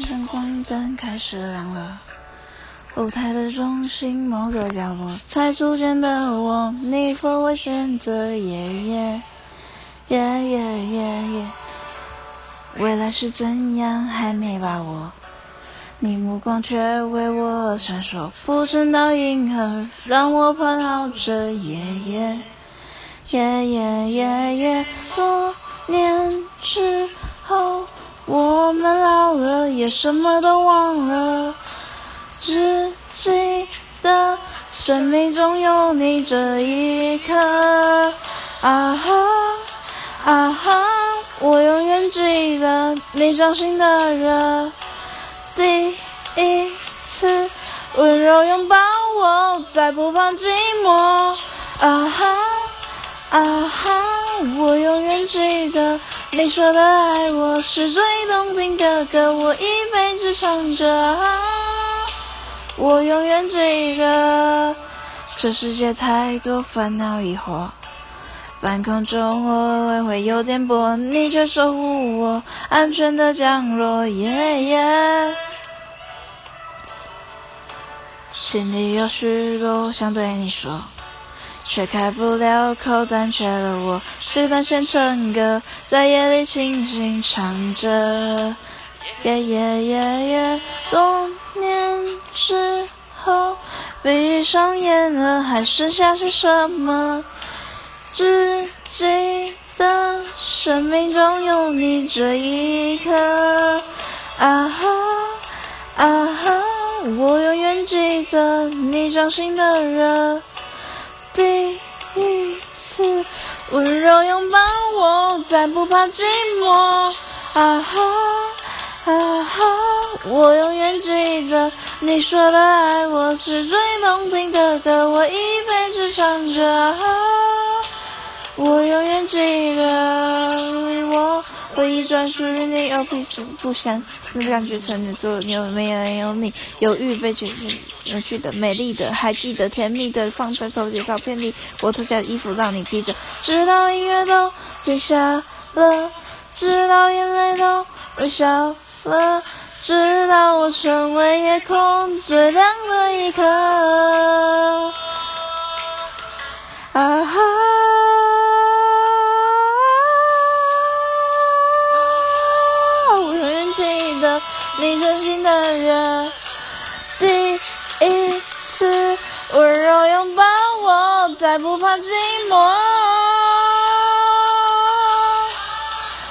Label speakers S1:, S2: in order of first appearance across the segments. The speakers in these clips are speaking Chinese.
S1: 灯光灯开始亮了，舞台的中心某个角落，才逐渐的我，你否会选择？耶耶耶耶耶耶，未来是怎样还没把握，你目光却为我闪烁，浮沉到银河，让我奔跑着。耶耶耶耶耶耶，多年之后。我们，也什么都忘了，只记得生命中有你这一刻。啊哈啊哈，我永远记得你掌心的热，第一次温柔拥抱我，再不怕寂寞。啊哈啊哈，我永远记得。你说的爱我是最动听的歌，我一辈子唱着。我永远记得，这世界太多烦恼疑惑，半空中偶尔会有颠簸，你却守护我安全的降落。耶耶，心里有许多想对你说。却开不了口，胆怯的我，只能写成歌，在夜里轻轻唱着。多年之后，闭上眼了，还剩下些什么？只记得生命中有你这一刻。啊哈啊哈，我永远记得你掌心的热。若拥抱我，再不怕寂寞。啊哈啊哈，我永远记得你说的爱我是最动听的歌，我一辈子唱着。啊哈我永远记得回忆专属于你，有彼此不相，那感觉曾经做有没有有你，犹豫被拒绝去的美丽的，还记得甜蜜的，放在手机照片里，我脱下的衣服让你披着，直到音乐都停下了，直到眼泪都微笑了，直到我成为夜空最亮的一颗。啊哈。你真心的人，第一次温柔拥抱我，再不怕寂寞。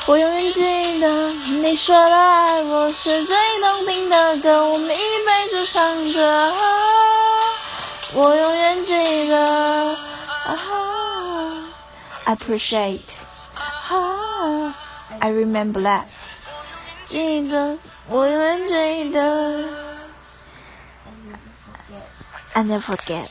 S1: 我永远记得你说的爱我是最动听的歌，我们一辈子唱着。我永远记得啊，I appreciate, I remember that. 记得，我永远记得。I never forget.